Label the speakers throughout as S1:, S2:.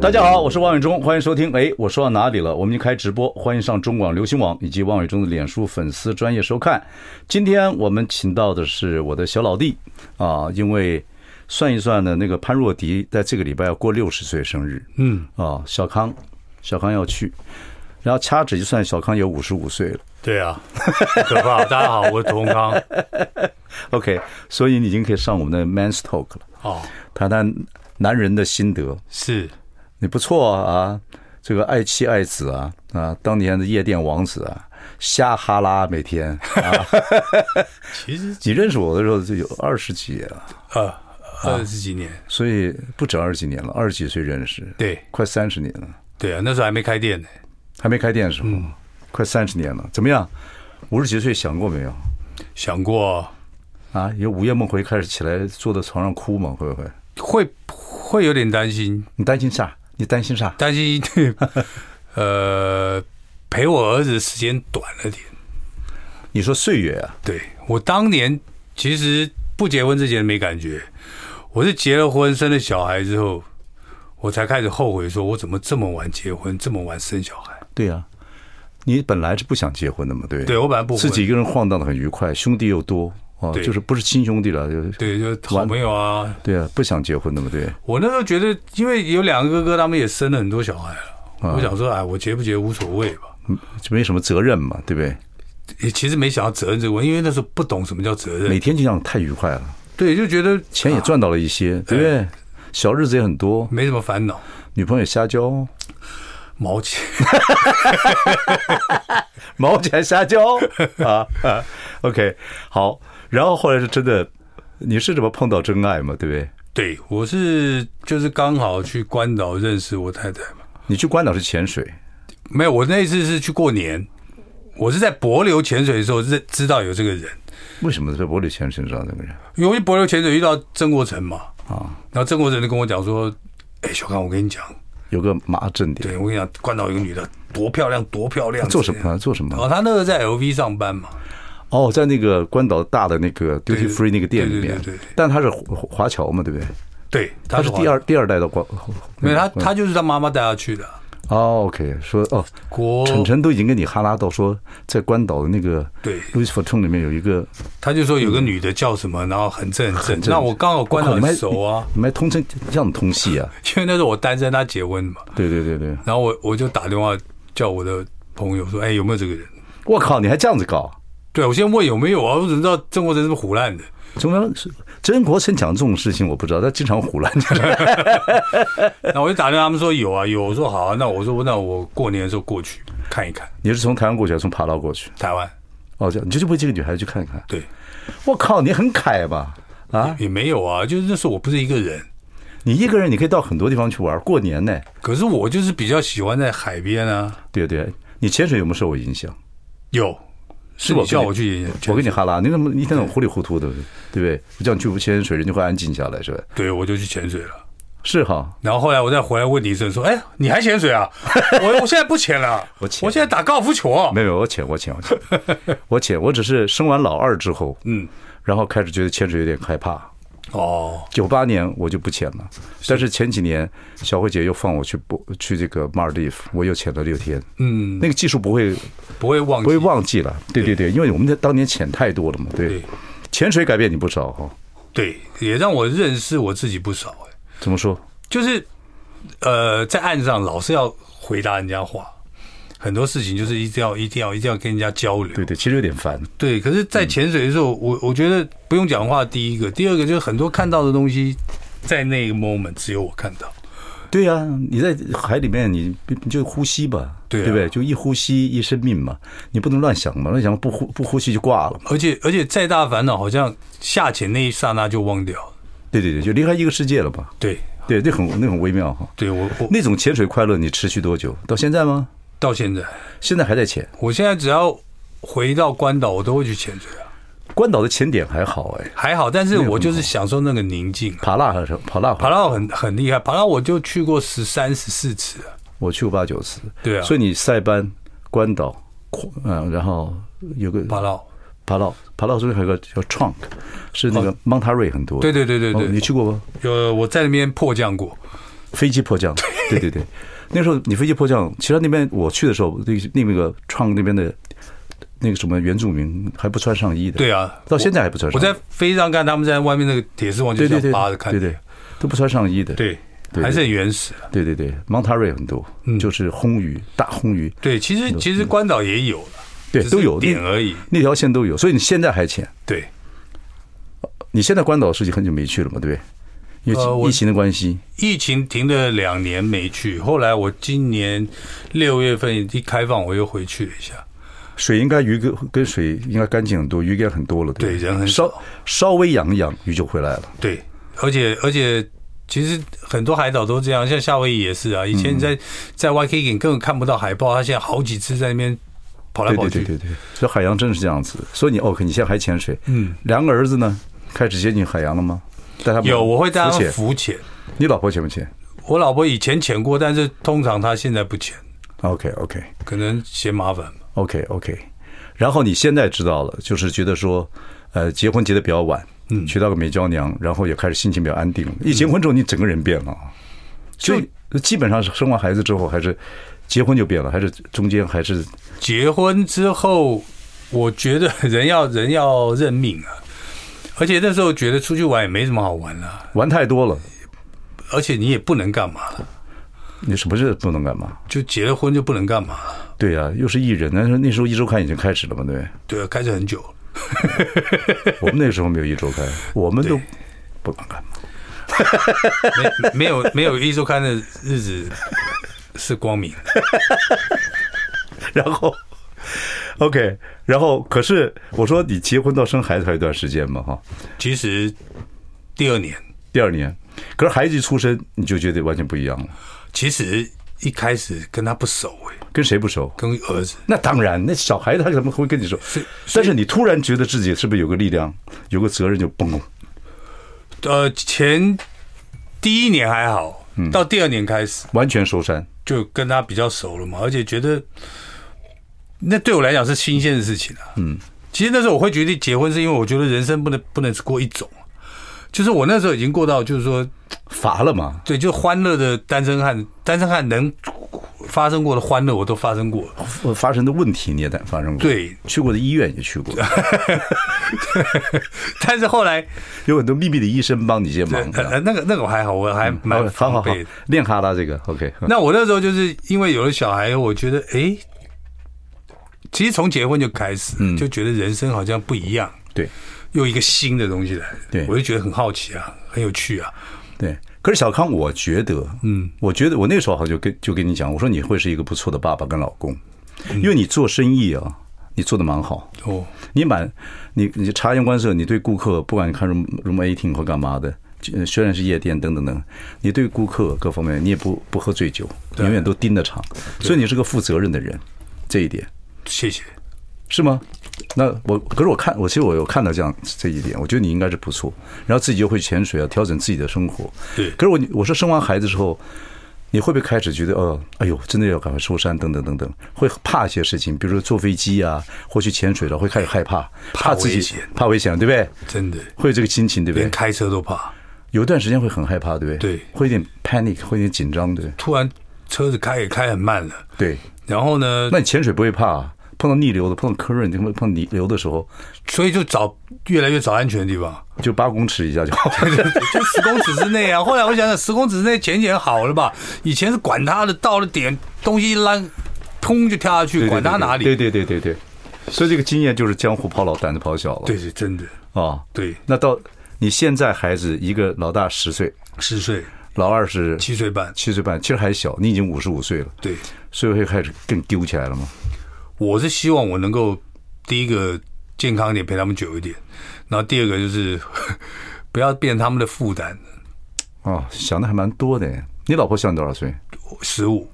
S1: 大家好，我是王伟忠，欢迎收听。哎，我说到哪里了？我们已经开直播，欢迎上中广流行网以及王伟忠的脸书粉丝专业收看。今天我们请到的是我的小老弟啊，因为算一算呢，那个潘若迪在这个礼拜要过六十岁生日，嗯啊，小康，小康要去，然后掐指一算，小康也五十五岁了。
S2: 对啊，可怕！大家好，我是屠洪康。
S1: OK，所以你已经可以上我们的 Man's Talk 了。哦，谈谈男人的心得
S2: 是。
S1: 你不错啊，这个爱妻爱子啊啊，当年的夜店王子啊，瞎哈拉每天啊。
S2: 其实
S1: 你认识我的时候就有二十几年了，
S2: 啊，二十几年，
S1: 所以不止二十几年了，二十几岁认识，
S2: 对，
S1: 快三十年了。
S2: 对啊，那时候还没开店呢，
S1: 还没开店的时候，嗯，快三十年了。怎么样？五十几岁想过没有？
S2: 想过
S1: 啊，有午夜梦回开始起来坐在床上哭吗？会不会？
S2: 会会有点担心。
S1: 你担心啥？你担心啥？
S2: 担心，呃，陪我儿子的时间短了点。
S1: 你说岁月啊？
S2: 对，我当年其实不结婚之前没感觉，我是结了婚生了小孩之后，我才开始后悔，说我怎么这么晚结婚，这么晚生小孩？
S1: 对呀、啊，你本来是不想结婚的嘛？对，
S2: 对我本来不
S1: 自己一个人晃荡的很愉快，兄弟又多。哦，就是不是亲兄弟了，就
S2: 对，就好朋友啊，
S1: 对啊，不想结婚的嘛，对。
S2: 我那时候觉得，因为有两个哥哥，他们也生了很多小孩了，我想说，哎，我结不结无所谓吧，
S1: 就没什么责任嘛，对不对？
S2: 也其实没想到责任这个问题，因为那时候不懂什么叫责任，
S1: 每天就这样太愉快了，
S2: 对，就觉得
S1: 钱也赚到了一些，对不对？小日子也很多，
S2: 没什么烦恼，
S1: 女朋友也瞎交，
S2: 毛钱，
S1: 毛钱撒娇 啊啊，OK，好。然后后来是真的，你是怎么碰到真爱嘛？对不对？
S2: 对，我是就是刚好去关岛认识我太太嘛。
S1: 你去关岛是潜水？
S2: 没有，我那次是去过年。我是在帛琉潜水的时候认知道有这个人。
S1: 为什么在帛琉潜水知道这个人？
S2: 因为帛琉潜水遇到曾国成嘛。啊。然后曾国成就跟我讲说：“哎，小康，我跟你讲，
S1: 有个麻正点。对
S2: 我跟你讲，关岛有个女的多漂亮，多漂亮。
S1: 做什么？做什么？
S2: 哦，她那个在 LV 上班嘛。”
S1: 哦，在那个关岛大的那个 Duty Free 那个店里面，对对对，但她是华侨嘛，对不对？
S2: 对，
S1: 她是第二第二代的关，
S2: 没有她，她就是她妈妈带她去的。
S1: 哦，OK，说哦，晨晨都已经跟你哈拉到说，在关岛的那个对 Louis Vuitton 里面有一个，
S2: 他就说有个女的叫什么，然后很正很正。那我刚好关岛很熟啊，
S1: 你们还通称这样通戏啊？
S2: 因为那时候我单身，他结婚嘛。
S1: 对对对对。
S2: 然后我我就打电话叫我的朋友说，哎，有没有这个人？
S1: 我靠，你还这样子搞？
S2: 对，我先问有没有啊？我怎么知道郑国城这么胡烂的？
S1: 中央是曾国城讲这种事情？我不知道，他经常胡乱讲。
S2: 那我就打电话，他们说有啊，有。我说好啊，那我说那我过年的时候过去看一看。
S1: 你是从台湾过去还是从帕劳过去？
S2: 台湾。
S1: 哦，这样你就就为这个女孩子去看一看。
S2: 对，
S1: 我靠，你很凯吧？啊
S2: 也，也没有啊，就是那时候我不是一个人。
S1: 你一个人你可以到很多地方去玩，过年呢。
S2: 可是我就是比较喜欢在海边啊。
S1: 对对，你潜水有没有受我影响？
S2: 有。是我叫我去，
S1: 我跟你哈拉，你怎么一天怎么糊里糊涂的，对不对？我叫你去不潜水，人就会安静下来，是吧？
S2: 对，我就去潜水了，是
S1: 哈。
S2: 然后后来我再回来问你一声，说：“哎，你还潜水啊？” 我我现在不潜了，我潜，我现在打高尔夫球。
S1: 没有，我潜，我潜，我潜，我潜，我只是生完老二之后，嗯，然后开始觉得潜水有点害怕。哦，九八年我就不潜了，但是前几年小慧姐又放我去不去这个马尔地夫，我又潜了六天。嗯，那个技术不会
S2: 不会忘记，
S1: 不会忘记了。对对对，因为我们的当年潜太多了嘛。对，潜水改变你不少哈。
S2: 对，也让我认识我自己不少。哎，
S1: 怎么说？
S2: 就是呃，在岸上老是要回答人家话。很多事情就是一定要、一定要、一定要跟人家交流。
S1: 对对，其实有点烦。
S2: 对，可是，在潜水的时候，嗯、我我觉得不用讲话。第一个，第二个就是很多看到的东西，在那个 moment 只有我看到。
S1: 对呀、啊，你在海里面，你你就呼吸吧，对、啊、对不对？就一呼吸一生命嘛，你不能乱想嘛，乱想不呼不呼吸就挂了。
S2: 而且而且再大烦恼，好像下潜那一刹那就忘掉。
S1: 对对对，就离开一个世界了吧？
S2: 对
S1: 对，那很那很微妙哈。
S2: 对我我
S1: 那种潜水快乐，你持续多久？到现在吗？
S2: 到现在，
S1: 现在还在潜。
S2: 我现在只要回到关岛，我都会去潜水啊。
S1: 关岛的潜点还好哎，
S2: 还好，但是我就是享受那个宁静。
S1: 帕拉帕拉？
S2: 帕拉很很厉害，帕拉我就去过十三十四次啊，
S1: 我去过八九次。
S2: 对啊，
S1: 所以你塞班、关岛，嗯，然后有个
S2: 帕拉，
S1: 帕拉，帕拉中间还有个叫 Trunk，是那个 Manta Ray 很多。
S2: 对对对对对，
S1: 你去过吗？
S2: 有，我在那边迫降过，
S1: 飞机迫降。对对对，那时候你飞机迫降，其实那边我去的时候，那那个 Trunk 那边的。那个什么原住民还不穿上衣的，
S2: 对啊，
S1: 到现在还不穿上衣。
S2: 我在飞机上看他们在外面那个铁丝网就这样扒着看，
S1: 对对，都不穿上衣的，
S2: 对，还是很原始。
S1: 对对对，Manta Ray 很多，就是红鱼，大红鱼。
S2: 对，其实其实关岛也有了，
S1: 对，都有
S2: 点而已，
S1: 那条线都有。所以你现在还浅？
S2: 对，
S1: 你现在关岛是已经很久没去了嘛？对不对？因为疫情的关系，
S2: 疫情停了两年没去，后来我今年六月份一开放，我又回去了一下。
S1: 水应该鱼跟跟水应该干净很多，鱼应该很多了。对，
S2: 人很少，
S1: 稍稍微养一养，鱼就回来了。
S2: 对，而且而且，其实很多海岛都这样，像夏威夷也是啊。以前你在在 Waikiki 根本看不到海豹，它现在好几次在那边跑来跑去。
S1: 对对对对，所以海洋真的是这样子。所以你 OK，你现在还潜水？嗯，两个儿子呢，开始接近海洋了吗？带他们
S2: 有，我会带他们浮潜。
S1: 你老婆潜不潜？
S2: 我老婆以前潜过，但是通常她现在不潜。
S1: OK OK，
S2: 可能嫌麻烦。
S1: OK OK，然后你现在知道了，就是觉得说，呃，结婚结的比较晚，嗯，娶到个美娇娘，然后也开始心情比较安定了。一结婚之后，你整个人变了，所以基本上是生完孩子之后，还是结婚就变了，还是中间还是
S2: 结婚之后，我觉得人要人要认命啊，而且那时候觉得出去玩也没什么好玩了，
S1: 玩太多了，
S2: 而且你也不能干嘛了。
S1: 你什么事不能干嘛？
S2: 就结了婚就不能干嘛
S1: 了？对呀、啊，又是艺人，那时候那时候一周刊已经开始了嘛，对
S2: 对啊，开始很久。
S1: 我们那时候没有一周刊，我们都不能干嘛。
S2: 没没有没有一周刊的日子是光明。
S1: 然后，OK，然后可是我说你结婚到生孩子还有一段时间嘛，哈。
S2: 其实第二年，
S1: 第二年，可是孩子一出生你就觉得完全不一样了。
S2: 其实一开始跟他不熟哎，
S1: 跟谁不熟？
S2: 跟儿子。
S1: 那当然，那小孩子他怎么会跟你说？但是你突然觉得自己是不是有个力量，有个责任就崩了。
S2: 呃，前第一年还好，到第二年开始
S1: 完全收山，
S2: 就跟他比较熟了嘛，而且觉得那对我来讲是新鲜的事情啊。嗯，其实那时候我会决定结婚，是因为我觉得人生不能不能只过一种。就是我那时候已经过到，就是说
S1: 乏了嘛。
S2: 对，就欢乐的单身汉，单身汉能发生过的欢乐我都发生过，
S1: 发生的问题你也得发生过。
S2: 对，
S1: 去过的医院也去过。
S2: 但是后来
S1: 有很多秘密的医生帮你这些忙。
S2: 那个那个我还好，我还蛮
S1: 好好好练哈拉这个 OK。
S2: 那我那时候就是因为有了小孩，我觉得哎，其实从结婚就开始，就觉得人生好像不一样。
S1: 对。
S2: 又一个新的东西来，
S1: 对，
S2: 我就觉得很好奇啊，很有趣啊，
S1: 对。可是小康，我觉得，嗯，我觉得我那时候好像就跟就跟你讲，我说你会是一个不错的爸爸跟老公，因为你做生意啊，你做的蛮好。哦。你满，你你察言观色，你对顾客，不管你看 room room eighteen 或干嘛的，虽然是夜店等等等，你对顾客各方面，你也不不喝醉酒，永远都盯得场，所以你是个负责任的人，这一点，
S2: 谢谢，
S1: 是吗？那我可是我看我其实我有看到这样这一点，我觉得你应该是不错，然后自己就会潜水啊，调整自己的生活。
S2: 对。
S1: 可是我我说生完孩子之后，你会不会开始觉得哦，哎呦，真的要赶快收山等等等等，会怕一些事情，比如说坐飞机啊，或去潜水了，会开始害怕，怕自己怕危险，对不对？
S2: 真的
S1: 会有这个心情，对不对？
S2: 连开车都怕，
S1: 有一段时间会很害怕，对不对？
S2: 对，
S1: 会有点 panic，会有点紧张，对。
S2: 突然车子开也开很慢了，
S1: 对。
S2: 然后呢？
S1: 那你潜水不会怕啊？碰到逆流的，碰到 current，碰碰逆流的时候，
S2: 所以就找越来越找安全的地方，
S1: 就八公尺以下就好，
S2: 就十公尺之内啊。后来我想想，十公尺之内潜潜好了吧？以前是管他的，到了点东西一拉，砰就跳下去，管他哪里。
S1: 对对对对对，所以这个经验就是江湖跑老，胆子跑小了。
S2: 对对，真的
S1: 啊，
S2: 对。
S1: 那到你现在孩子一个老大十岁，
S2: 十岁，
S1: 老二是
S2: 七岁半，
S1: 七岁半，其实还小，你已经五十五岁了。
S2: 对，
S1: 所以会开始更丢起来了吗？
S2: 我是希望我能够第一个健康一点，陪他们久一点，然后第二个就是不 不要变成他们的负担。
S1: 哦，想的还蛮多的。你老婆小你多少岁？
S2: 十五，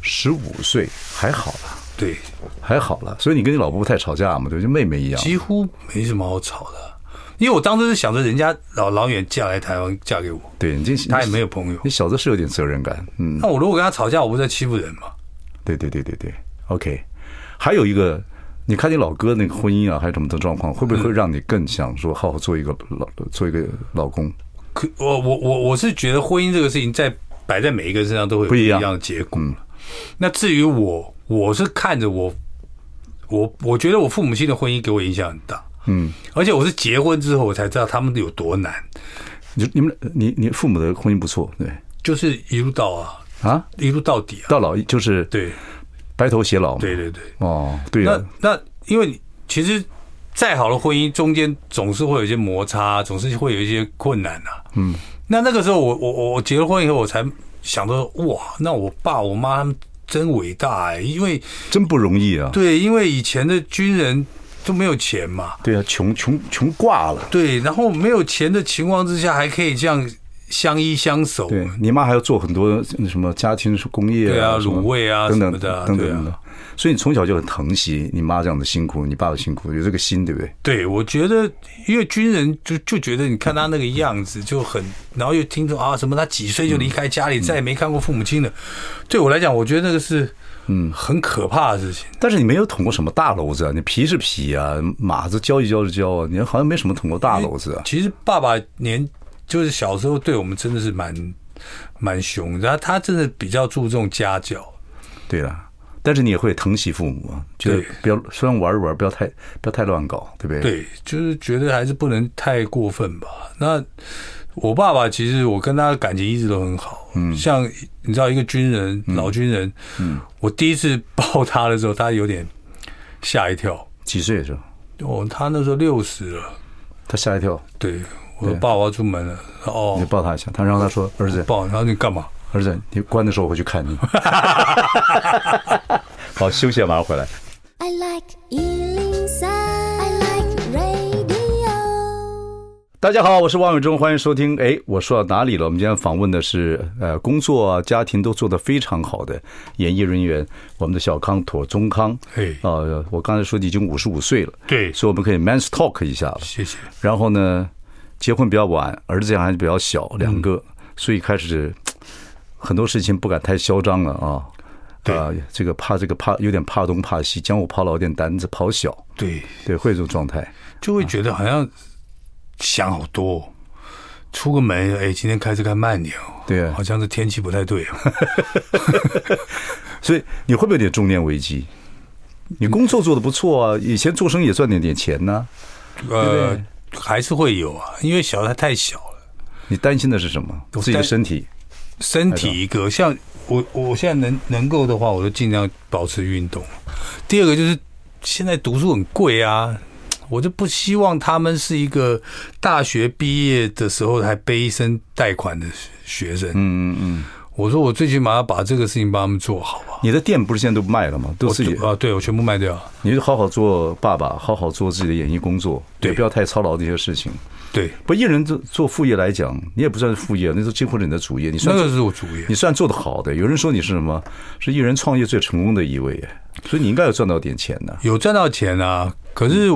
S1: 十五岁还好了。
S2: 对，
S1: 还好了。所以你跟你老婆不太吵架嘛？对，就妹妹一样。
S2: 几乎没什么好吵的，因为我当时是想着人家老老远嫁来台湾嫁给我，
S1: 对，你这
S2: 他也没有朋友。
S1: 你小子是有点责任感，嗯。
S2: 那我如果跟他吵架，我不是在欺负人吗？
S1: 对对对对对，OK。还有一个，你看你老哥那个婚姻啊，还有什么的状况，会不会会让你更想说好好做一个老做一个老公？
S2: 可我我我我是觉得婚姻这个事情在。摆在每一个人身上都会有不一样的结果。那至于我，我是看着我，我我觉得我父母亲的婚姻给我影响很大。嗯，而且我是结婚之后我才知道他们有多难。
S1: 你你们你你父母的婚姻不错，对，
S2: 就是一路到啊啊一路到底啊，
S1: 到老就是
S2: 对
S1: 白头偕老。
S2: 对对对
S1: 哦，对
S2: 啊。那那因为其实再好的婚姻中间总是会有一些摩擦，总是会有一些困难啊。嗯。那那个时候我，我我我结了婚以后，我才想到哇，那我爸我妈他们真伟大哎，因为
S1: 真不容易啊。
S2: 对，因为以前的军人都没有钱嘛。
S1: 对啊，穷穷穷挂了。
S2: 对，然后没有钱的情况之下，还可以这样相依相守。
S1: 对，你妈还要做很多什么家庭工业啊，
S2: 对啊，卤味啊
S1: 等等
S2: 的，
S1: 等等的。所以你从小就很疼惜你妈这样的辛苦，你爸的辛苦，有这个心，对不对？
S2: 对，我觉得，因为军人就就觉得，你看他那个样子就很，然后又听说啊什么，他几岁就离开家里，再也没看过父母亲的。对我来讲，我觉得那个是嗯很可怕的事情。
S1: 但是你没有捅过什么大篓子啊？你皮是皮啊，马子教一教就教啊，你好像没什么捅过大篓子啊。
S2: 其实爸爸年就是小时候对我们真的是蛮蛮凶，然后他真的比较注重家教。
S1: 对了。但是你也会疼惜父母啊，觉得不要虽然玩一玩，不要太不要太乱搞，对不对？
S2: 对，就是觉得还是不能太过分吧。那我爸爸其实我跟他的感情一直都很好，嗯，像你知道一个军人，老军人，嗯，我第一次抱他的时候，他有点吓一跳。
S1: 几岁的时候？
S2: 哦，他那时候六十了，
S1: 他吓一跳。
S2: 对，我说爸，我要出门了。哦，
S1: 你抱他一下，他然后他说儿子
S2: 抱，然后你干嘛？
S1: 儿子，你关的时候我会去看你。好，休息，马上回来。I like 103, I like radio。大家好，我是王伟忠，欢迎收听。哎，我说到哪里了？我们今天访问的是呃，工作啊、家庭都做得非常好的演艺人员，我们的小康妥中康。
S2: 嘿，
S1: 呃，我刚才说你已经五十五岁了，
S2: 对，
S1: 所以我们可以 man's talk 一下了。
S2: 谢谢。
S1: 然后呢，结婚比较晚，儿子还比较小，两个，嗯、所以开始。很多事情不敢太嚣张了啊，对。啊，这个怕这个怕有点怕东怕西，将我怕老点胆子跑小，
S2: 对。
S1: 对，会这种状态，
S2: 就会觉得好像想好多，出个门，哎，今天开车开慢点哦，
S1: 对。啊，
S2: 好像是天气不太对啊，
S1: 所以你会不会有点中年危机？你工作做的不错啊，以前做生意也赚点点钱呢，
S2: 呃，还是会有啊，因为小孩太小了。
S1: 你担心的是什么？自己的身体。
S2: 身体一个，像我我现在能能够的话，我就尽量保持运动。第二个就是现在读书很贵啊，我就不希望他们是一个大学毕业的时候还背一身贷款的学生。嗯嗯嗯，我说我最起码要把这个事情帮他们做好吧。
S1: 你的店不是现在都卖了吗？都自己
S2: 啊，对，我全部卖掉。
S1: 你就好好做爸爸，好好做自己的演艺工作，对，不要太操劳这些事情。
S2: 对，
S1: 不艺人做做副业来讲，你也不算是副业，那是几乎是你的主业。你算
S2: 那个是我主业，
S1: 你算做的好的。有人说你是什么？是艺人创业最成功的一位，所以你 应该有赚到点钱的。
S2: 有赚到钱啊，可是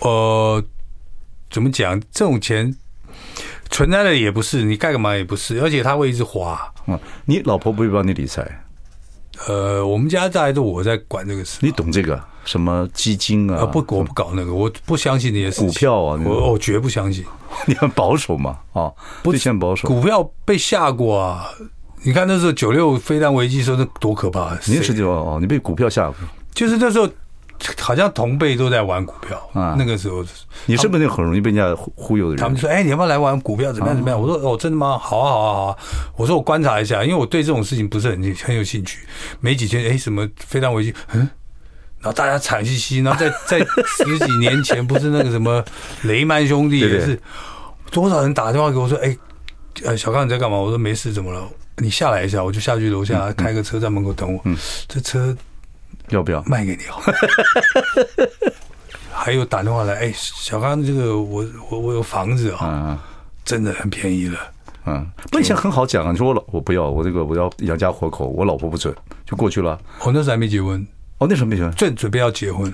S2: 呃，怎么讲？这种钱存在的也不是，你干干嘛也不是，而且他会一直花。
S1: 嗯，你老婆不会帮你理财？
S2: 呃，我们家大概都我在管这个事。
S1: 你懂这个？什么基金啊？
S2: 不，我不搞那个，我不相信那些。
S1: 股票啊，
S2: 我我绝不相信。
S1: 你很保守嘛？啊，不先保守。
S2: 股票被吓过啊！你看那时候九六飞弹危机时候那多可怕！
S1: 你是九哦，你被股票吓过？
S2: 就是那时候，好像同辈都在玩股票啊。那个时候，
S1: 你是不是那很容易被人家忽悠的人？
S2: 他们说：“哎，你要不要来玩股票？怎么样？怎么样？”我说：“哦，真的吗？好啊，好啊，好啊！”我说：“我观察一下，因为我对这种事情不是很很有兴趣。没几天，哎，什么非常危机？嗯。”然后大家惨兮兮，然后在在十几年前，不是那个什么雷曼兄弟也是，多少人打电话给我说：“哎，呃，小康你在干嘛？”我说：“没事，怎么了？你下来一下，我就下去楼下开个车在门口等我。”嗯，这车
S1: 要不要
S2: 卖给你？好。还有打电话来：“哎，小刚，这个我我我有房子啊，真的很便宜了。
S1: 嗯，那以前很好讲啊，你说我老我不要，我这个我要养家活口，我老婆不准，就过去了。
S2: 我那时候还没结婚，
S1: 哦，那时候没结婚，
S2: 正准备要结婚。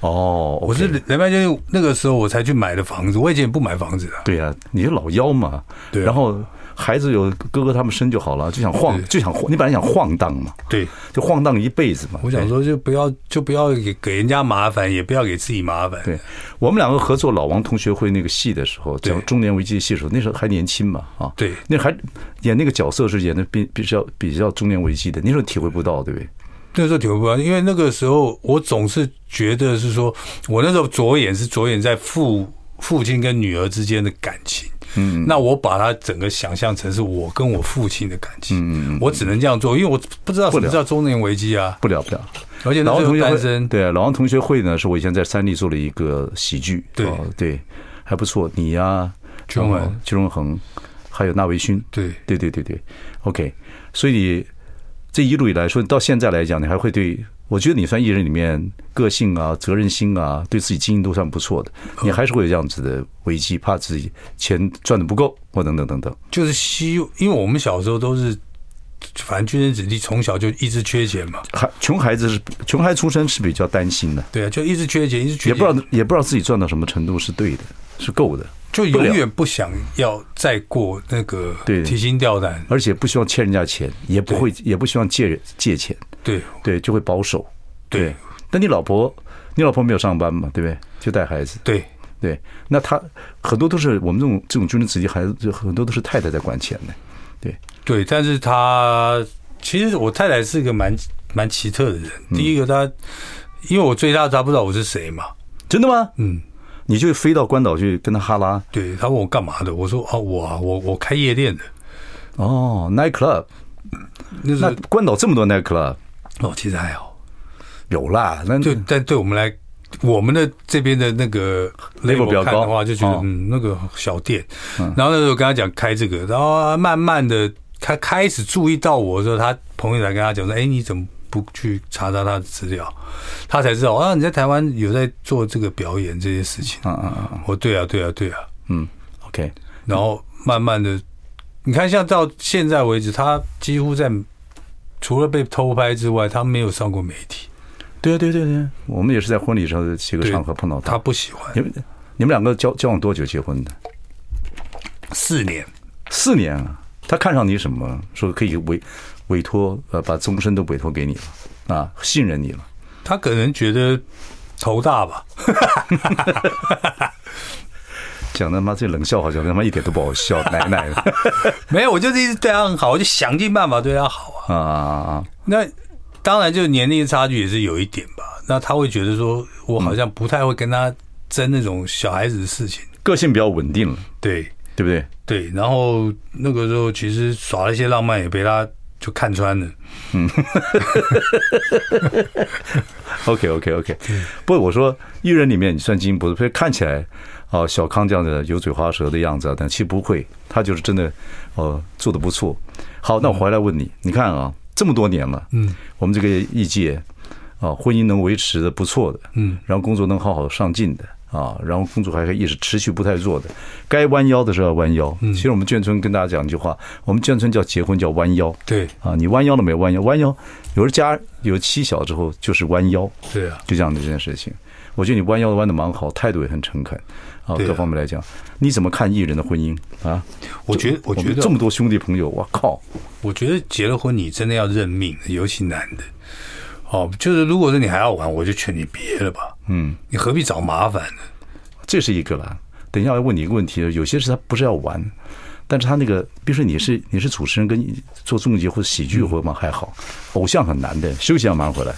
S1: 哦，
S2: 我是礼拜天那个时候我才去买的房子，我以前不买房子的。
S1: 对呀，你是老幺嘛，对。然后孩子有哥哥他们生就好了，就想晃，就想晃，你本来想晃荡嘛，
S2: 对，
S1: 就晃荡一辈子嘛。
S2: 我想说，就不要就不要给给人家麻烦，也不要给自己麻烦。
S1: 对，我们两个合作老王同学会那个戏的时候，讲中年危机戏的时候，那时候还年轻嘛，啊，
S2: 对，
S1: 那还演那个角色是演的比比较比较中年危机的，那时候体会不到，对不对？
S2: 那时候体会不到，因为那个时候我总是觉得是说，我那时候着眼是着眼在父父亲跟女儿之间的感情。嗯，那我把它整个想象成是我跟我父亲的感情。嗯，我只能这样做，因为我不知道什么叫中年危机啊，
S1: 不了不了。
S2: 而且老王同学会，
S1: 对啊，老王同学会呢，是我以前在三立做了一个喜剧，
S2: 对。
S1: 对，还不错。你呀，邱荣恒、邱荣恒，还有纳维勋，
S2: 对。
S1: 对对对对，OK，所以。这一路以来说，到现在来讲，你还会对，我觉得你算艺人里面个性啊、责任心啊，对自己经营都算不错的。你还是会有这样子的危机，怕自己钱赚的不够，或等等等等。
S2: 就是希，因为我们小时候都是，反正军人子弟，从小就一直缺钱嘛。
S1: 还穷孩子是穷孩子出身是比较担心的。
S2: 对啊，就一直缺钱，一直缺钱，
S1: 也不知道也不知道自己赚到什么程度是对的，是够的。
S2: 就永远不想要再过那个提心吊胆，
S1: 而且不希望欠人家钱，也不会也不希望借借钱，
S2: 对
S1: 对，就会保守。对，那你老婆，你老婆没有上班嘛？对不对？就带孩子。
S2: 对
S1: 对，那他很多都是我们这种这种军人子弟孩子，就很多都是太太在管钱的。对
S2: 对，但是他其实我太太是一个蛮蛮奇特的人。第一个，他因为我追他，他不知道我是谁嘛？
S1: 真的吗？嗯。你就飞到关岛去跟他哈拉？
S2: 对，他问我干嘛的，我说啊，我啊，我我开夜店的。
S1: 哦，night club。那关岛这么多 night club？
S2: 哦，其实还好，
S1: 有啦。那
S2: 就但对我们来，我们的这边的那个 level 比较高的话，就觉得嗯，那个小店。然后那时候跟他讲开这个，然后慢慢的他开始注意到我的时候，他朋友来跟他讲说，哎，你怎么？不去查查他的资料，他才知道啊！你在台湾有在做这个表演这些事情。嗯嗯嗯。我对啊，对啊，对啊。
S1: 嗯，OK。
S2: 然后慢慢的，你看，像到现在为止，他几乎在除了被偷拍之外，他没有上过媒体。
S1: 对啊，对对对，我们也是在婚礼上的几个场合碰到他。
S2: 他不喜欢。
S1: 你们你们两个交交往多久结婚的？
S2: 四年。
S1: 四年啊！他看上你什么？说可以委。委托呃，把终身都委托给你了啊，信任你了。
S2: 他可能觉得头大吧，
S1: 讲他妈这冷笑话，讲他妈一点都不好笑，奶奶的。
S2: 没有，我就是一直对他很好，我就想尽办法对他好啊。啊啊啊！那当然，就年龄差距也是有一点吧。那他会觉得说，我好像不太会跟他争那种小孩子的事情，
S1: 个性比较稳定了，
S2: 对
S1: 对不对？
S2: 对。然后那个时候其实耍了一些浪漫，也被他。就看穿了，嗯，
S1: OK OK OK，不我说艺人里面你算精英不是，所以看起来哦，小康这样的油嘴滑舌的样子啊，但其实不会，他就是真的哦做的不错。好，那我回来问你，你看啊，这么多年了，嗯，我们这个艺界啊，婚姻能维持的不错的，嗯，然后工作能好好上进的。啊，然后工作还可以一直持续不太弱的，该弯腰的时候要弯腰。其实我们眷村跟大家讲一句话，我们眷村叫结婚叫弯腰。
S2: 对
S1: 啊，你弯腰了没有？弯腰，弯腰。有了家有了妻小之后就是弯腰。
S2: 对啊，
S1: 就这样的这件事情，我觉得你弯腰弯的蛮好，态度也很诚恳啊，各方面来讲，你怎么看艺人的婚姻啊？
S2: 我觉得，我觉得
S1: 这么多兄弟朋友，我靠，
S2: 我觉得结了婚你真的要认命，尤其男的。哦，就是如果说你还要玩，我就劝你别了吧。嗯，你何必找麻烦呢？
S1: 这是一个啦。等一下，要问你一个问题，有些事他不是要玩，但是他那个，比如说你是你是主持人，跟做综艺或者喜剧或者嘛还好，偶像很难的。休息一下，马上回来。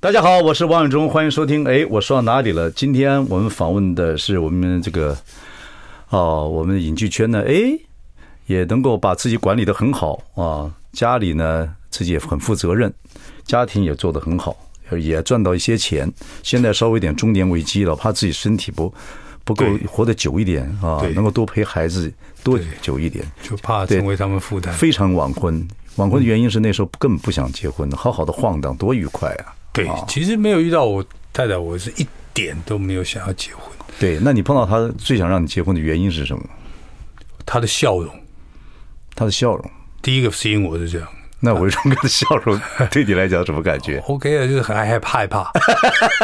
S1: 大家好，我是王永忠，欢迎收听。哎，我说到哪里了？今天我们访问的是我们这个哦，我们的影剧圈呢，哎。也能够把自己管理的很好啊，家里呢自己也很负责任，家庭也做得很好，也赚到一些钱。现在稍微有点中年危机了，怕自己身体不不够活得久一点啊，能够多陪孩子多久一点，
S2: 就怕成为他们负担。
S1: 非常晚婚，晚婚的原因是那时候根本不想结婚，好好的晃荡多愉快啊！
S2: 对，其实没有遇到我太太，我是一点都没有想要结婚。
S1: 对，那你碰到他最想让你结婚的原因是什么？
S2: 他的笑容，他
S1: 的笑容，
S2: 第一个吸引我是这样。
S1: 那伟忠哥的笑容 对你来讲什么感觉
S2: ？OK 啊，就是很害怕，害怕，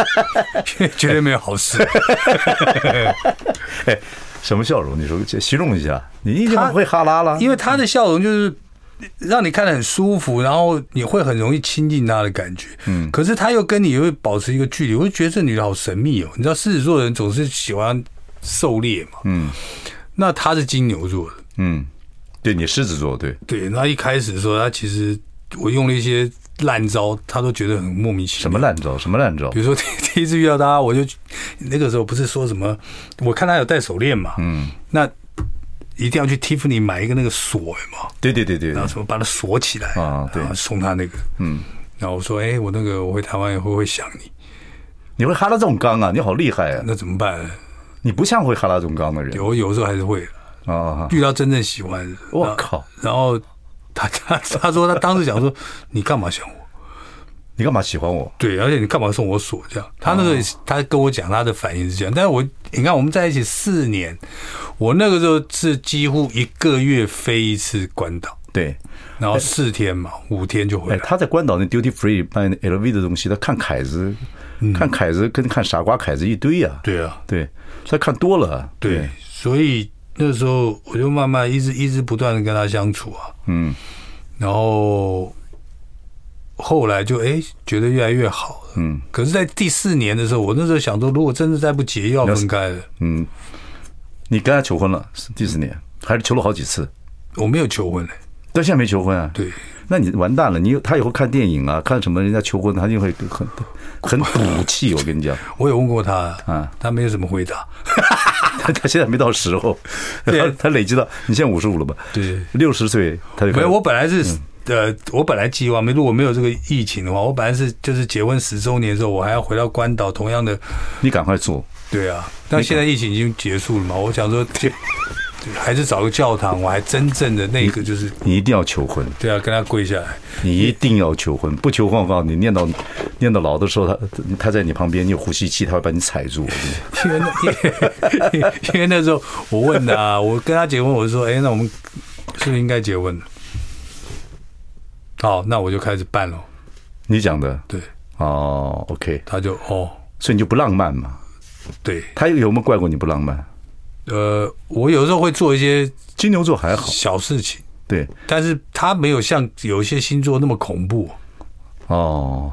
S2: 绝对没有好事。
S1: 哎，什么笑容？你说形容一下。你一定会哈拉了，
S2: 因为他的笑容就是让你看得很舒服，然后你会很容易亲近他的感觉。嗯，可是他又跟你又会保持一个距离，我就觉得这女的好神秘哦。你知道狮子座的人总是喜欢狩猎嘛？嗯，那他是金牛座的，嗯。
S1: 对，你狮子座，对
S2: 对，那一开始的时候，他其实我用了一些烂招，他都觉得很莫名其妙。
S1: 什么烂招？什么烂招？
S2: 比如说第 第一次遇到他，我就那个时候不是说什么，我看他有戴手链嘛，嗯，那一定要去 Tiffany 买一个那个锁嘛，
S1: 对对对对，
S2: 然后什么把它锁起来啊，对，送他那个，嗯，然后我说，哎，我那个我回台湾以后会想你，
S1: 你会哈拉这种刚啊？你好厉害啊！
S2: 那怎么办？
S1: 你不像会哈拉这种刚的人，
S2: 有有时候还是会。啊！遇到真正喜欢的，
S1: 我靠！
S2: 然后他 他他说他当时讲说，你干嘛想我？
S1: 你干嘛喜欢我？
S2: 对，而且你干嘛送我锁？这样，他那个他跟我讲他的反应是这样。但是我你看我们在一起四年，我那个时候是几乎一个月飞一次关岛，
S1: 对，
S2: 然后四天嘛，五天就回来。
S1: 他在关岛那 duty free 卖 LV 的东西，他看凯子，看凯子跟看傻瓜凯子一堆呀。
S2: 对啊，
S1: 对，他看多了，
S2: 对，所以。那时候我就慢慢一直一直不断的跟他相处啊，嗯，然后后来就哎觉得越来越好，嗯，可是，在第四年的时候，我那时候想说，如果真的再不结，又要分开了，
S1: 嗯，你跟他求婚了，第四年还是求了好几次？
S2: 我没有求婚嘞，
S1: 到现在没求婚啊？
S2: 对。
S1: 那你完蛋了！你他以后看电影啊，看什么人家求婚，他就会很很赌气。我跟你讲，
S2: 我有问过他啊，他没有什么回答。
S1: 他他现在没到时候，他他累积到你现在五十五了吧？
S2: 对，
S1: 六十岁他就
S2: 没有。我本来是呃，我本来计划没，如果没有这个疫情的话，我本来是就是结婚十周年的时候，我还要回到关岛，同样的，
S1: 你赶快做。
S2: 对啊，但现在疫情已经结束了嘛，我想说。还是找个教堂，我还真正的那个就是
S1: 你，你一定要求婚，
S2: 对啊，跟他跪下来，
S1: 你一定要求婚，不求婚我告诉你，念到念到老的时候，他他在你旁边，你有呼吸器，他会把你踩住。
S2: 因为那因为那时候我问的啊，我跟他结婚，我就说，哎，那我们是不是应该结婚？好，那我就开始办了。
S1: 你讲的
S2: 对
S1: 哦，OK，
S2: 他就哦，
S1: 所以你就不浪漫嘛？
S2: 对，
S1: 他有没有怪过你不浪漫？
S2: 呃，我有时候会做一些
S1: 金牛座还好
S2: 小事情，
S1: 对，
S2: 但是他没有像有一些星座那么恐怖。
S1: 哦，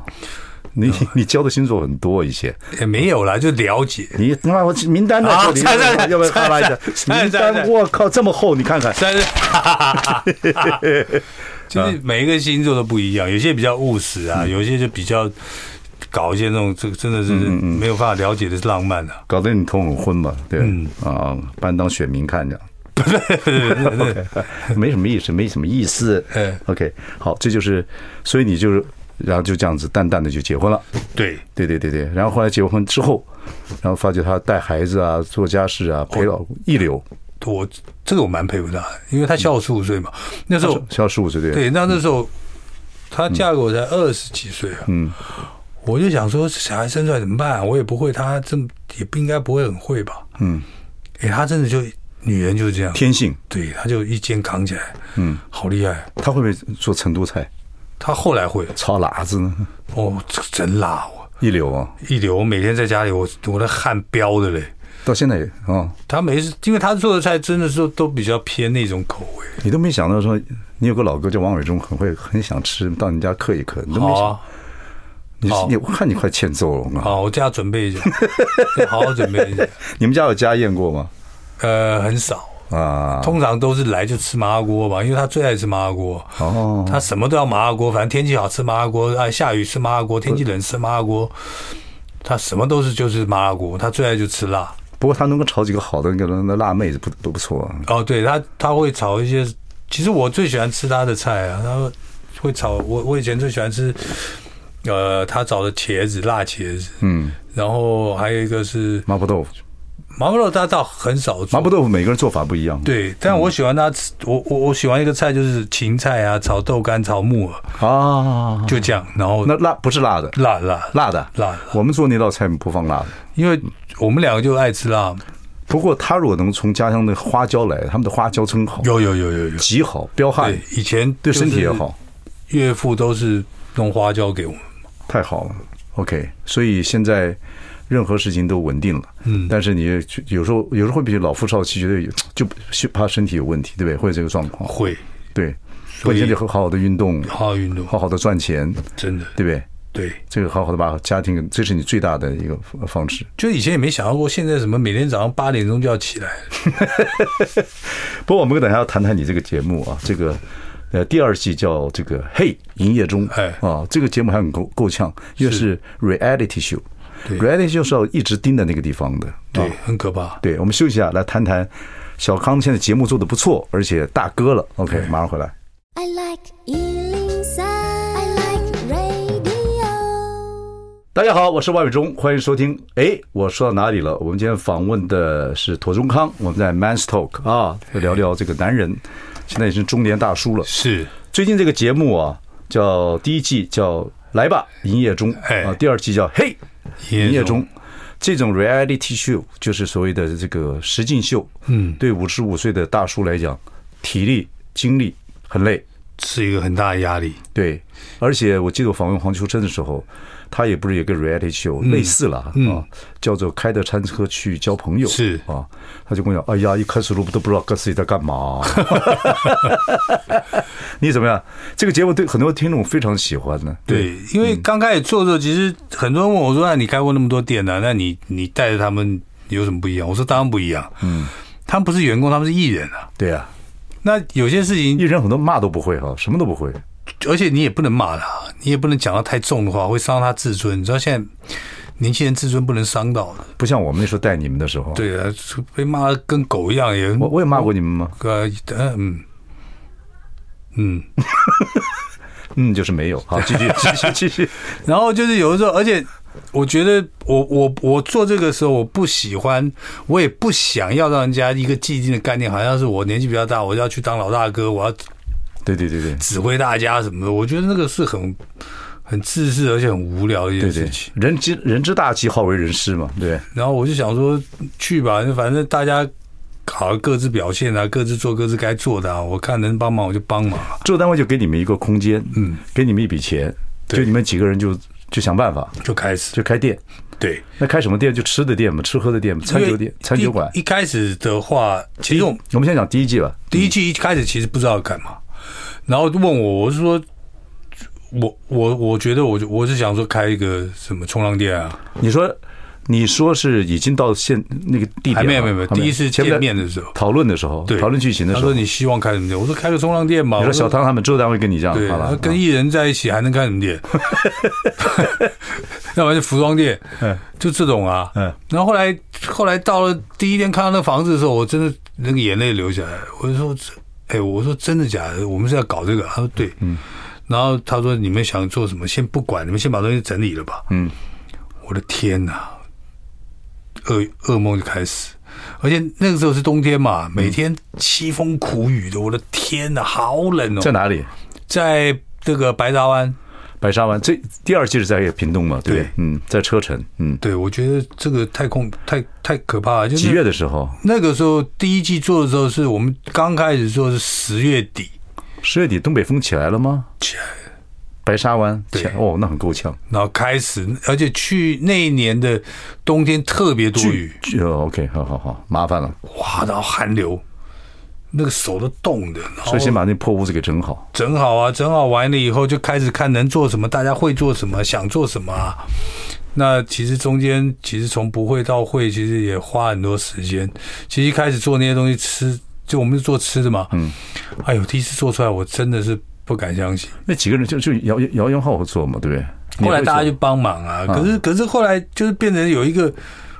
S1: 你你教的星座很多一些，
S2: 也没有啦，就了解。
S1: 你那我名单在这里，要不要哈拉一下？名单，我靠，这么厚，你看看。但是，
S2: 就是每一个星座都不一样，有些比较务实啊，有些就比较。搞一些那种，这个真的是没有办法了解的浪漫的，
S1: 搞得你头很昏嘛，对，啊，把你当选民看着，没什么意思，没什么意思。OK，好，这就是，所以你就是，然后就这样子淡淡的就结婚了。
S2: 对，
S1: 对对对对，然后后来结婚之后，然后发觉他带孩子啊，做家事啊，陪老公一流。
S2: 我这个我蛮佩服他，因为他小我十五岁嘛，那时候
S1: 小十五岁对。
S2: 对，那那时候他嫁给我才二十几岁啊。嗯。我就想说，小孩生出来怎么办？我也不会，他这也不应该不会很会吧？嗯，哎，他真的就女人就是这样，
S1: 天性。
S2: 对，他就一肩扛起来，嗯，好厉害。
S1: 他会不会做成都菜？
S2: 他后来会
S1: 炒辣子呢。
S2: 哦，这真辣哦，
S1: 一流啊，
S2: 一流！我每天在家里，我我的汗飙的嘞。
S1: 到现在也啊，
S2: 他每次因为他做的菜真的是都比较偏那种口味。
S1: 你都没想到说，你有个老哥叫王伟忠，很会很想吃，到你家刻一刻，你都没想。你你我看你快欠揍了。
S2: 好，我家准备一下，好好准备一下。
S1: 你们家有家宴过吗？
S2: 呃，很少啊，通常都是来就吃麻辣锅吧，因为他最爱吃麻辣锅。哦，他什么都要麻辣锅，反正天气好吃麻辣锅，啊下雨吃麻辣锅，天气冷吃麻辣锅。他什么都是就是麻辣锅，他最爱就吃辣。
S1: 不过他能够炒几个好的那个那辣妹子不都不错。
S2: 啊哦，对他他会炒一些，其实我最喜欢吃他的菜啊，他会炒我我以前最喜欢吃。呃，他找的茄子，辣茄子，嗯，然后还有一个是
S1: 麻婆豆腐，
S2: 麻婆豆腐他倒很少做。
S1: 麻婆豆腐每个人做法不一样。
S2: 对，但我喜欢他吃，我我我喜欢一个菜就是芹菜啊，炒豆干，炒木耳。
S1: 啊，
S2: 就这样。然后
S1: 那辣不是辣的，
S2: 辣辣。
S1: 辣的。
S2: 辣的。
S1: 我们做那道菜不放辣的，
S2: 因为我们两个就爱吃辣。
S1: 不过他如果能从家乡的花椒来，他们的花椒真好，
S2: 有有有有有，
S1: 极好，彪悍。
S2: 以前
S1: 对身体也好，
S2: 岳父都是弄花椒给我们，
S1: 太好了。OK，所以现在任何事情都稳定了。嗯，但是你有时候有时候会比老夫少妻，觉得就怕身体有问题，对不对？会有这个状况。
S2: 会，
S1: 对，所以现在好好的运动，
S2: 好好运动，
S1: 好好的赚钱，
S2: 真的，
S1: 对不对？
S2: 对，这
S1: 个好好的把家庭，这是你最大的一个方式。
S2: 就以前也没想到过，现在什么每天早上八点钟就要起来。
S1: 不过我们等下要谈谈你这个节目啊，这个呃第二季叫这个嘿营业中，哎啊，这个节目还很够够呛，因为是 reality show，reality show 是要一直盯在那个地方的，
S2: 对，很可怕。
S1: 对，我们休息一下，来谈谈小康现在节目做的不错，而且大哥了。OK，马上回来。I like 103, I like radio 大家好，我是万伟忠，欢迎收听。哎，我说到哪里了？我们今天访问的是妥中康，我们在 Man's Talk 啊，聊聊这个男人，现在已经中年大叔了。
S2: 是，
S1: 最近这个节目啊，叫第一季叫来吧营业中，啊，第二季叫嘿营业中。这种 reality show 就是所谓的这个实境秀。嗯，对五十五岁的大叔来讲，体力精力很累，
S2: 是一个很大的压力。
S1: 对，而且我记得我访问黄秋生的时候。他也不是有个 reality show，类似了啊，叫做开着餐车去交朋友。
S2: 是
S1: 啊，他就跟我讲：“哎呀，一开始都都不知道各自己在干嘛。”你怎么样？这个节目对很多听众非常喜欢呢。
S2: 对，因为刚开始做的时候，其实很多人问我说：“那你开过那么多店呢？那你你带着他们有什么不一样？”我说：“当然不一样。嗯，他们不是员工，他们是艺人啊。
S1: 对啊，
S2: 那有些事情
S1: 艺人很多骂都不会哈，什么都不会。”
S2: 而且你也不能骂他，你也不能讲到太重的话，会伤他自尊。你知道现在年轻人自尊不能伤到的，
S1: 不像我们那时候带你们的时候。
S2: 对啊，被骂的跟狗一样也。
S1: 我我也骂过你们吗？
S2: 呃，嗯嗯
S1: 嗯，就是没有。好，继续继续继续。
S2: 然后就是有的时候，而且我觉得我我我做这个时候，我不喜欢，我也不想要让人家一个既定的概念，好像是我年纪比较大，我要去当老大哥，我要。
S1: 对对对对，
S2: 指挥大家什么的，我觉得那个是很很自私，而且很无聊的一件事情。
S1: 对对，人之人之大计，好为人师嘛，对。
S2: 然后我就想说，去吧，反正大家好各自表现啊，各自做各自该做的啊。我看能帮忙我就帮忙。
S1: 这个单位就给你们一个空间，嗯，给你们一笔钱，就你们几个人就就想办法，
S2: 就开始
S1: 就开店。
S2: 对，
S1: 那开什么店？就吃的店嘛，吃喝的店嘛，餐酒店、餐酒馆。
S2: 一开始的话，其实我
S1: 我们先讲第一季吧。
S2: 第一季一开始其实不知道干嘛。然后问我，我是说，我我我觉得我我是想说开一个什么冲浪店啊？
S1: 你说你说是已经到现那个地点
S2: 还没有没有没有，第一次见面的时候
S1: 讨论的时候，对讨论剧情的时候，
S2: 他说你希望开什么店？我说开个冲浪店嘛。
S1: 你说小汤他们周单位跟你这样，
S2: 对，跟艺人在一起还能开什么店？要不然就服装店，嗯，就这种啊，嗯。然后后来后来到了第一天看到那房子的时候，我真的那个眼泪流下来，我就说。哎，我说真的假的？我们是要搞这个？他说对，嗯。然后他说你们想做什么？先不管，你们先把东西整理了吧。嗯。我的天哪，噩噩梦就开始，而且那个时候是冬天嘛，每天凄风苦雨的。我的天哪，好冷哦。
S1: 在哪里？
S2: 在这个白沙湾。
S1: 白沙湾，这第二季是在屏东嘛？对，对，嗯，在车城，嗯，
S2: 对，我觉得这个太空太太可怕了。就是
S1: 几月的时候？
S2: 那个时候第一季做的时候，是我们刚开始做的是十月底。
S1: 十月底东北风起来了吗？
S2: 起来了。
S1: 白沙湾，对，哦，那很够呛。
S2: 然后开始，而且去那一年的冬天特别多雨。
S1: 就，OK，好好好，麻烦了。
S2: 哇，然后寒流。那个手都冻的，
S1: 所以先把那破屋子给整好。
S2: 整好啊，整好完了以后就开始看能做什么，大家会做什么，想做什么啊。那其实中间其实从不会到会，其实也花很多时间。其实一开始做那些东西吃，就我们是做吃的嘛。嗯。哎呦，第一次做出来，我真的是不敢相信。
S1: 那几个人就就姚姚元浩做嘛，对不对？
S2: 后来大家就帮忙啊。可是可是后来就是变成有一个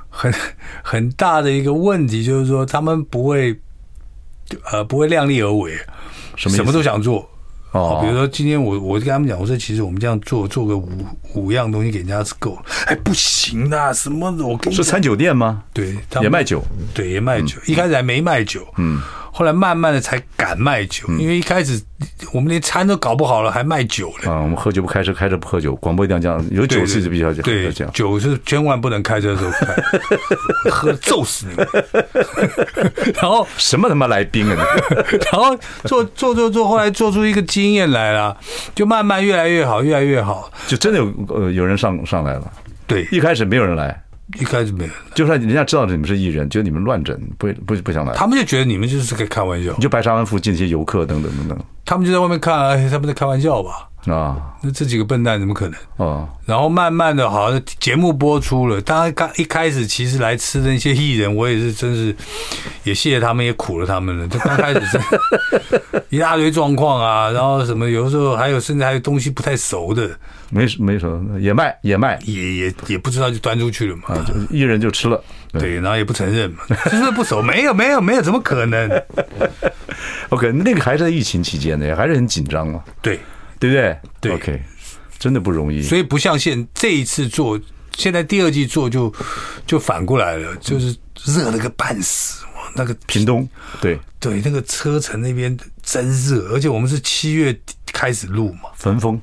S2: 很 很大的一个问题，就是说他们不会。呃，不会量力而为，什么什么都想做，哦，比如说今天我我跟他们讲，我说其实我们这样做做个五五样东西给人家是够了，哎，不行的，什么我跟你
S1: 是餐酒店吗？
S2: 对，
S1: 也卖酒，
S2: 对，也卖酒，一开始还没卖酒，嗯。后来慢慢的才敢卖酒，因为一开始我们连餐都搞不好了，还卖酒了。
S1: 啊，我们喝酒不开车，开车不喝酒，广播一定要这样，有酒是比较讲。
S2: 对，酒是千万不能开车的时候开，喝揍死你们。然后
S1: 什么他妈来宾啊？
S2: 然后做做做做，后来做出一个经验来了，就慢慢越来越好，越来越好，
S1: 就真的有呃有人上上来了。
S2: 对，
S1: 一开始没有人来。
S2: 一开始没有，
S1: 就算人家知道你们是艺人，觉得你们乱整，不不不想来。
S2: 他们就觉得你们就是在开玩笑。
S1: 你就白沙湾附近那些游客等等等等，
S2: 他们就在外面看，哎，他们在开玩笑吧？
S1: 啊，
S2: 那这几个笨蛋怎么可能？
S1: 哦，
S2: 然后慢慢的，好像节目播出了。当然刚一开始其实来吃的那些艺人，我也是真是也谢谢他们，也苦了他们了。就刚开始是 一大堆状况啊，然后什么有的时候还有甚至还有东西不太熟的。
S1: 没没什么，也卖也卖，
S2: 也也也不知道就端出去了嘛。
S1: 啊，就一人就吃了，
S2: 对，然后也不承认嘛，就是不熟，没有没有没有，怎么可能？
S1: OK，那个还是在疫情期间的，还是很紧张嘛。
S2: 对，
S1: 对不对？
S2: 对
S1: ，OK，真的不容易。
S2: 所以不像现这一次做，现在第二季做就就反过来了，就是热了个半死。那个
S1: 屏东，对
S2: 对，那个车城那边真热，而且我们是七月开始录嘛，
S1: 焚风。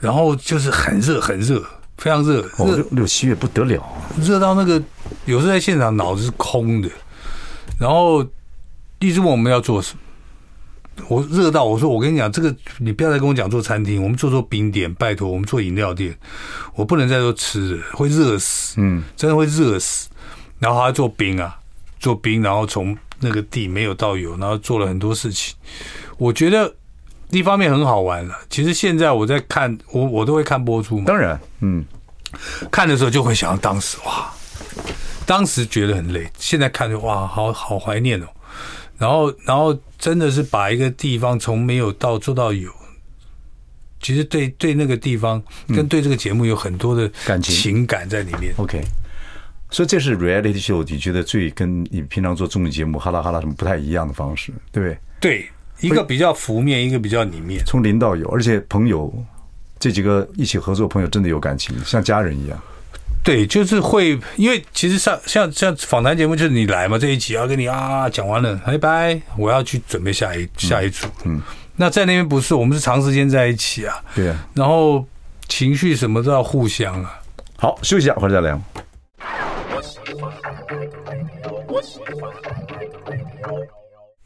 S2: 然后就是很热，很热，非常热。
S1: 哦，六六七月不得了，
S2: 热到那个有时候在现场脑子是空的。然后一直问我们要做什么，我热到我说我跟你讲，这个你不要再跟我讲做餐厅，我们做做冰点，拜托我们做饮料店，我不能再做吃的，会热死，嗯，真的会热死。然后他做冰啊，做冰，然后从那个地没有到有，然后做了很多事情，我觉得。一方面很好玩了，其实现在我在看，我我都会看播出嘛。
S1: 当然，嗯，
S2: 看的时候就会想到当时哇，当时觉得很累，现在看着哇，好好怀念哦。然后，然后真的是把一个地方从没有到做到有，其实对对那个地方跟对这个节目有很多的感情情感在里面。
S1: OK，所以这是 reality show，你觉得最跟你平常做综艺节目哈啦哈啦什么不太一样的方式，对不对？
S2: 对。一个比较浮面，一个比较里面，
S1: 从零到有，而且朋友这几个一起合作朋友真的有感情，像家人一样。
S2: 对，就是会，因为其实上像像访谈节目，就是你来嘛，这一集要跟你啊讲完了，拜拜，我要去准备下一下一组。嗯，那在那边不是，我们是长时间在一起啊。
S1: 对啊。
S2: 然后情绪什么都要互相啊。
S1: 好，休息一下，回来再聊。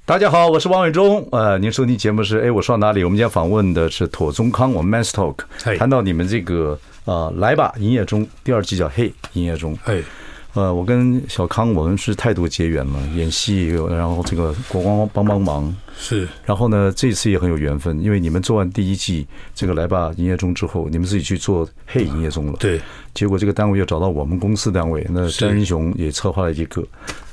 S1: 大家好，我是王伟忠。呃，您收听节目是哎，我说到哪里？我们今天访问的是妥宗康，我们 Man's Talk，谈到你们这个呃，来吧，营业中第二季叫嘿，营业中。
S2: 哎，
S1: 呃，我跟小康我们是太多结缘了，演戏，然后这个国光帮帮忙
S2: 是，
S1: 然后呢，这次也很有缘分，因为你们做完第一季这个来吧，营业中之后，你们自己去做嘿，营业中了。
S2: 对，
S1: 结果这个单位又找到我们公司单位，那詹英雄也策划了一个。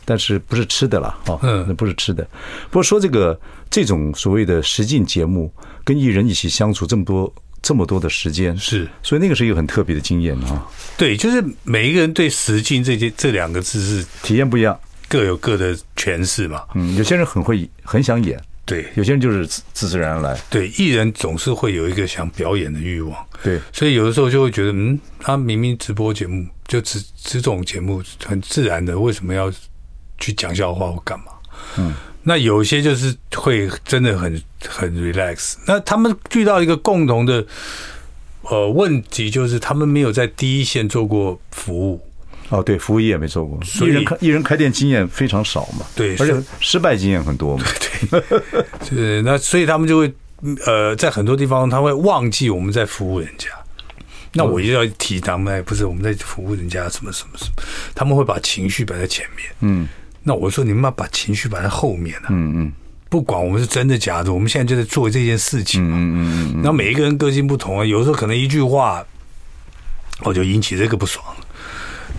S1: 但是不是吃的了啊？嗯，那不是吃的。不过说这个这种所谓的实境节目，跟艺人一起相处这么多这么多的时间，
S2: 是，
S1: 所以那个是一个很特别的经验啊。
S2: 对，就是每一个人对实境这些这两个字是
S1: 体验不一样，
S2: 各有各的诠释嘛。
S1: 嗯，有些人很会很想演，
S2: 对；
S1: 有些人就是自自自然来。
S2: 对，艺人总是会有一个想表演的欲望。
S1: 对，
S2: 所以有的时候就会觉得，嗯，他明明直播节目就只只这种节目很自然的，为什么要？去讲笑话或干嘛？嗯，那有些就是会真的很很 relax。那他们遇到一个共同的呃问题，就是他们没有在第一线做过服务。
S1: 哦，对，服务业也没做过。艺人开艺人开店经验非常少嘛，
S2: 对，
S1: 而且失败经验很多嘛，
S2: 对 对。对，那所以他们就会呃，在很多地方他会忘记我们在服务人家。那我就要提他们，不是我们在服务人家什么什么什么，他们会把情绪摆在前面，嗯。那我说你们要把情绪摆在后面呢？嗯嗯，不管我们是真的假的，我们现在就在做这件事情嘛。嗯嗯嗯。那每一个人个性不同啊，有时候可能一句话，我就引起这个不爽，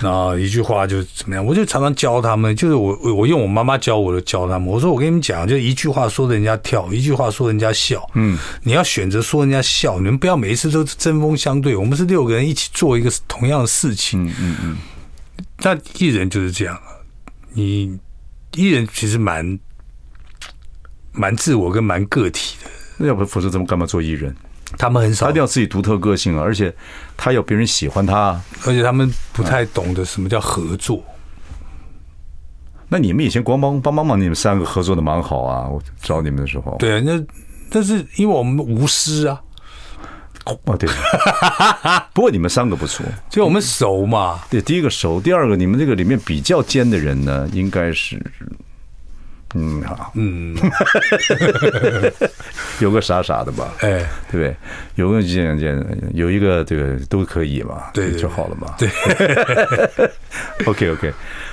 S2: 然后一句话就怎么样？我就常常教他们，就是我我用我妈妈教我的教他们。我说我跟你们讲，就一句话说人家跳，一句话说人家笑。嗯，你要选择说人家笑，你们不要每一次都针锋相对。我们是六个人一起做一个同样的事情。嗯嗯嗯。那艺人就是这样。你艺人其实蛮蛮自我跟蛮个体的，那
S1: 要不否则怎么干嘛做艺人？
S2: 他们很少，
S1: 他一定要自己独特个性啊，而且他要别人喜欢他，
S2: 而且他们不太懂得什么叫合作。
S1: 那你们以前光帮帮帮忙，你们三个合作的蛮好啊！我找你们的时候，
S2: 对啊，那但是因为我们无私啊。
S1: 哦，对。不过你们三个不错，
S2: 就我们熟嘛。
S1: 对，第一个熟，第二个你们这个里面比较尖的人呢，应该是，嗯，好，嗯，有个傻傻的吧？哎，对不对？有个尖尖，有一个这个都可以嘛，对，就好了嘛。对，OK OK。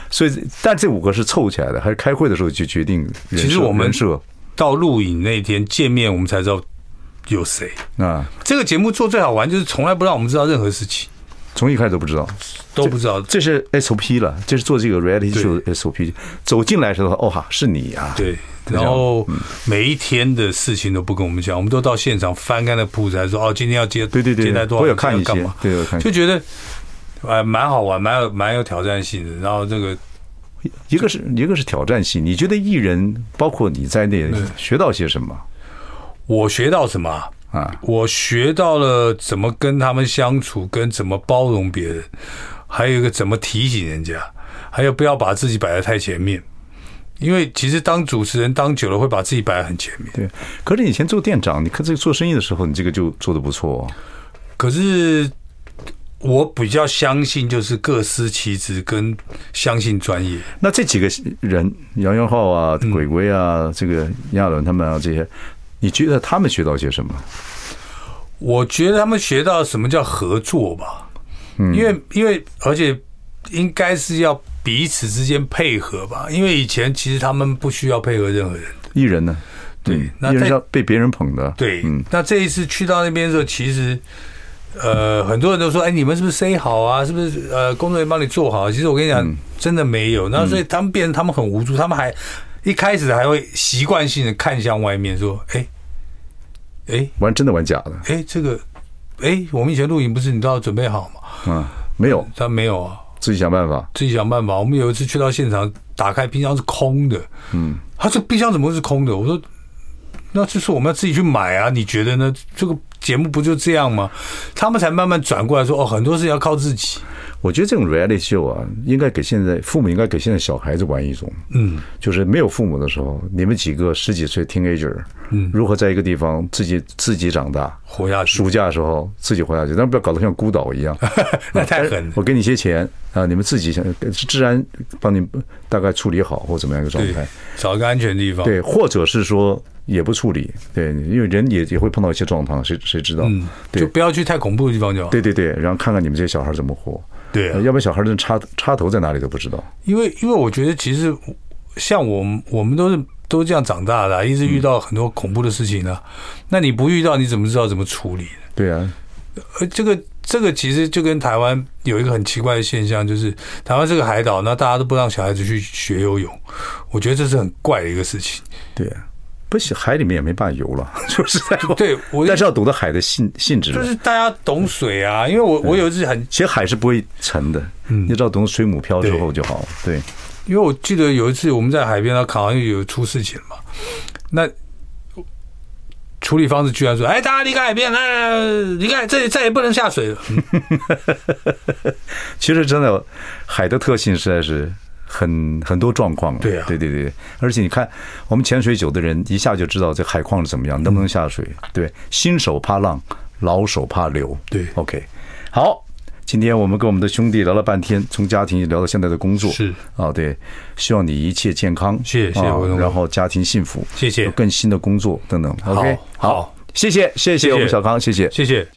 S1: 所以，但这五个是凑起来的，还是开会的时候就决定？
S2: 其实我们到录影那天见面，我们才知道。有谁啊？这个节目做最好玩，就是从来不让我们知道任何事情，
S1: 从一开始都不知道，
S2: 都不知道。
S1: 这是 SOP 了，这是做这个 reality show 的 SOP。走进来的时候，哦哈，是你啊！
S2: 对，然后每一天的事情都不跟我们讲，我们都到现场翻开那铺子，还说哦，今天要接
S1: 对对对，接待多少？我有看一些，对，有看，
S2: 就觉得哎，蛮好玩，蛮有蛮有挑战性的。然后这个
S1: 一个是一个是挑战性，你觉得艺人包括你在内学到些什么？
S2: 我学到什么啊？我学到了怎么跟他们相处，跟怎么包容别人，还有一个怎么提醒人家，还有不要把自己摆在太前面。因为其实当主持人当久了，会把自己摆在很前面。
S1: 对，可是以前做店长，你看这个做生意的时候，你这个就做得不错。
S2: 可是我比较相信，就是各司其职，跟相信专业。
S1: 那这几个人，杨元浩啊、鬼鬼啊、这个亚伦他们啊这些。你觉得他们学到些什么？
S2: 我觉得他们学到什么叫合作吧，嗯，因为因为而且应该是要彼此之间配合吧，因为以前其实他们不需要配合任何人。
S1: 艺人呢？对，那艺人要被别人捧的。
S2: 对，嗯，那这一次去到那边的时候，其实呃，很多人都说，哎，你们是不是 say 好啊？是不是呃，工作人员帮你做好？其实我跟你讲，真的没有。那所以他们变成他们很无助，他们还。一开始还会习惯性的看向外面，说：“哎，哎，
S1: 玩真的玩假的？
S2: 哎，这个，哎，我们以前录影不是你都要准备好吗？
S1: 嗯，没有，
S2: 他没有啊，
S1: 自己想办法，
S2: 自己想办法。我们有一次去到现场，打开冰箱是空的，嗯，他这冰箱怎么会是空的？我说，那就是我们要自己去买啊，你觉得呢？这个节目不就这样吗？他们才慢慢转过来说，哦，很多事要靠自己。”
S1: 我觉得这种 reality show 啊，应该给现在父母应该给现在小孩子玩一种，嗯，就是没有父母的时候，你们几个十几岁 teenager，嗯，如何在一个地方自己自己长大，
S2: 活下去。
S1: 暑假的时候自己活下去，但不要搞得像孤岛一样，
S2: 那太狠。
S1: 我给你些钱啊，你们自己想治安帮你大概处理好或怎么样一个状态，
S2: 找一个安全地方，
S1: 对，或者是说也不处理，对，因为人也也会碰到一些状况，谁谁知道？嗯，对，
S2: 就不要去太恐怖的地方就好。
S1: 对对对，然后看看你们这些小孩怎么活。
S2: 对、啊，
S1: 要不然小孩的插插头在哪里都不知道。
S2: 因为因为我觉得其实像我们我们都是都这样长大的、啊，一直遇到很多恐怖的事情呢、啊。那你不遇到你怎么知道怎么处理？
S1: 对啊，
S2: 呃，这个这个其实就跟台湾有一个很奇怪的现象，就是台湾是个海岛，那大家都不让小孩子去学游泳，我觉得这是很怪的一个事情。
S1: 对啊。不是海里面也没办法游了，说 实在话。
S2: 对，我
S1: 但是要懂得海的性性质。
S2: 就是大家懂水啊，因为我我有一次很，
S1: 其实海是不会沉的，嗯，你知道懂得水母漂之后就好了。对，
S2: 因为我记得有一次我们在海边，那好像有出事情嘛，那处理方式居然说：“哎，大家离开海边，来，离开这里，再也不能下水了。”
S1: 其实真的海的特性实在是。很很多状况，
S2: 对啊，
S1: 对对对，而且你看，我们潜水久的人一下就知道这海况是怎么样，能不能下水。对，新手怕浪，老手怕流。
S2: 对
S1: ，OK，好，今天我们跟我们的兄弟聊了半天，从家庭聊到现在的工作，
S2: 是。
S1: 啊，对，希望你一切健康，
S2: 谢谢，谢谢，
S1: 然后家庭幸福，
S2: 谢谢，
S1: 有更新的工作等等。OK，
S2: 好，
S1: 谢谢，谢谢。我们小康，谢谢，
S2: 谢谢。